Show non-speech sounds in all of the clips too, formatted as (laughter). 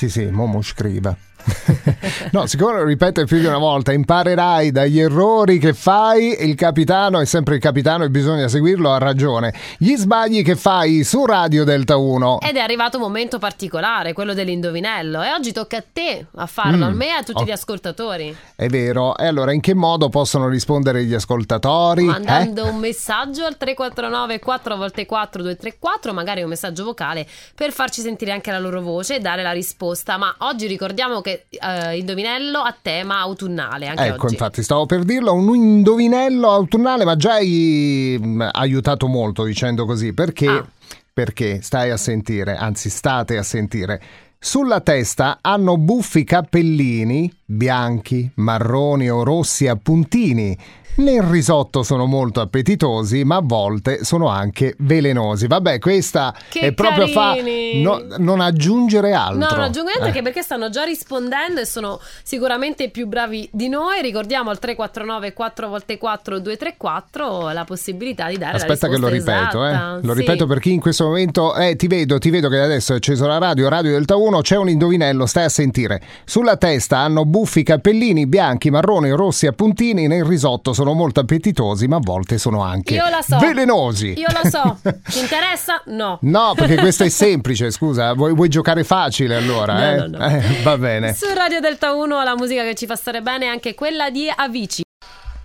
Sì, sì, Momo scriva. (laughs) no, siccome lo ripete più di una volta, imparerai dagli errori che fai. Il capitano è sempre il capitano e bisogna seguirlo, ha ragione. Gli sbagli che fai su Radio Delta 1. Ed è arrivato un momento particolare, quello dell'indovinello. E oggi tocca a te a farlo, Mm. a me e a tutti Oh. gli ascoltatori. È vero. E allora, in che modo possono rispondere gli ascoltatori? Mandando Eh? un messaggio al 349 4 x 4 234, magari un messaggio vocale, per farci sentire anche la loro voce e dare la risposta. Ma oggi ricordiamo che eh, indovinello a tema autunnale. Anche Ecco, oggi. infatti, stavo per dirlo, un indovinello autunnale, ma già hai mm, aiutato molto dicendo così. Perché? Ah. Perché stai a sentire, anzi state a sentire. Sulla testa hanno buffi cappellini bianchi, marroni o rossi a puntini. Nel risotto sono molto appetitosi, ma a volte sono anche velenosi. Vabbè, questa Che è proprio fa carini! no- non aggiungere altro. No, non aggiungo niente Eh. perché stanno già rispondendo e sono sicuramente più bravi di noi. Ricordiamo al 349 4 x 4 234 la possibilità di dare Aspetta che lo ripeto, eh. Lo Sì. ripeto per chi in questo momento eh, ti vedo, ti vedo che adesso è acceso la radio, Radio Delta 1, c'è un indovinello, stai a sentire. Sulla testa hanno buffi cappellini bianchi, marroni rossi a puntini, nel risotto sono molto appetitosi, ma a volte sono anche Io so. velenosi. Io lo so. (laughs) Ti interessa? No. No, perché questo è semplice, scusa, vuoi, vuoi giocare facile allora? No, eh? no, no. Eh, va bene. Su Radio Delta 1 la musica che ci fa stare bene è anche quella di Avicii.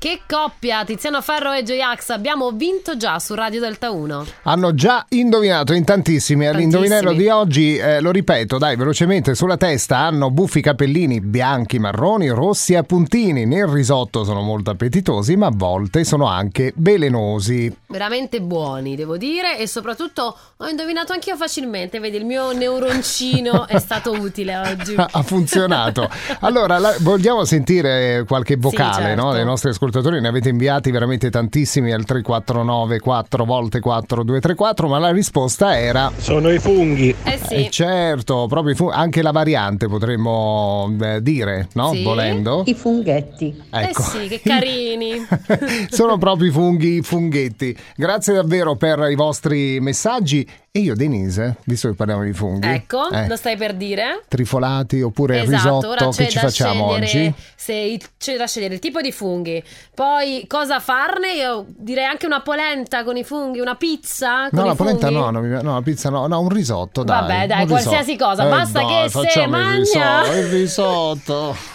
Che coppia, Tiziano Ferro e J-Ax, abbiamo vinto già su Radio Delta 1. Hanno già indovinato in tantissimi. All'indovinello di oggi, eh, lo ripeto, dai, velocemente, sulla testa hanno buffi capellini bianchi, marroni, rossi a puntini. Nel risotto sono molto appetitosi, ma a volte sono anche velenosi. Veramente buoni, devo dire, e soprattutto ho indovinato anch'io facilmente. Vedi, il mio neuroncino (laughs) è stato utile oggi. ha funzionato. Allora, la- vogliamo sentire qualche vocale certo. no, dei nostri ascoltatori? Ne avete inviati veramente tantissimi al 349 4 volte 4 234, ma la risposta era Sono i funghi. Eh sì. Eh certo, proprio i fu- anche la variante potremmo eh, dire, no? Sì. Volendo. I funghetti. Ecco. Eh sì, che carini. (laughs) Sono proprio i funghi, i funghetti. Grazie davvero per i vostri messaggi. E io, Denise, visto che parliamo di funghi, Ecco, eh, lo stai per dire? trifolati oppure Esatto, ora risotto, che ci facciamo oggi? Se c'è da scegliere il tipo di funghi. Poi cosa farne? Io direi anche una polenta con i funghi, una pizza con No, la polenta no, no, no, la pizza no, no, un risotto, dai. Vabbè, dai, qualsiasi risotto. cosa, Eh, basta dai, che se facciamo il risotto, il risotto. (laughs)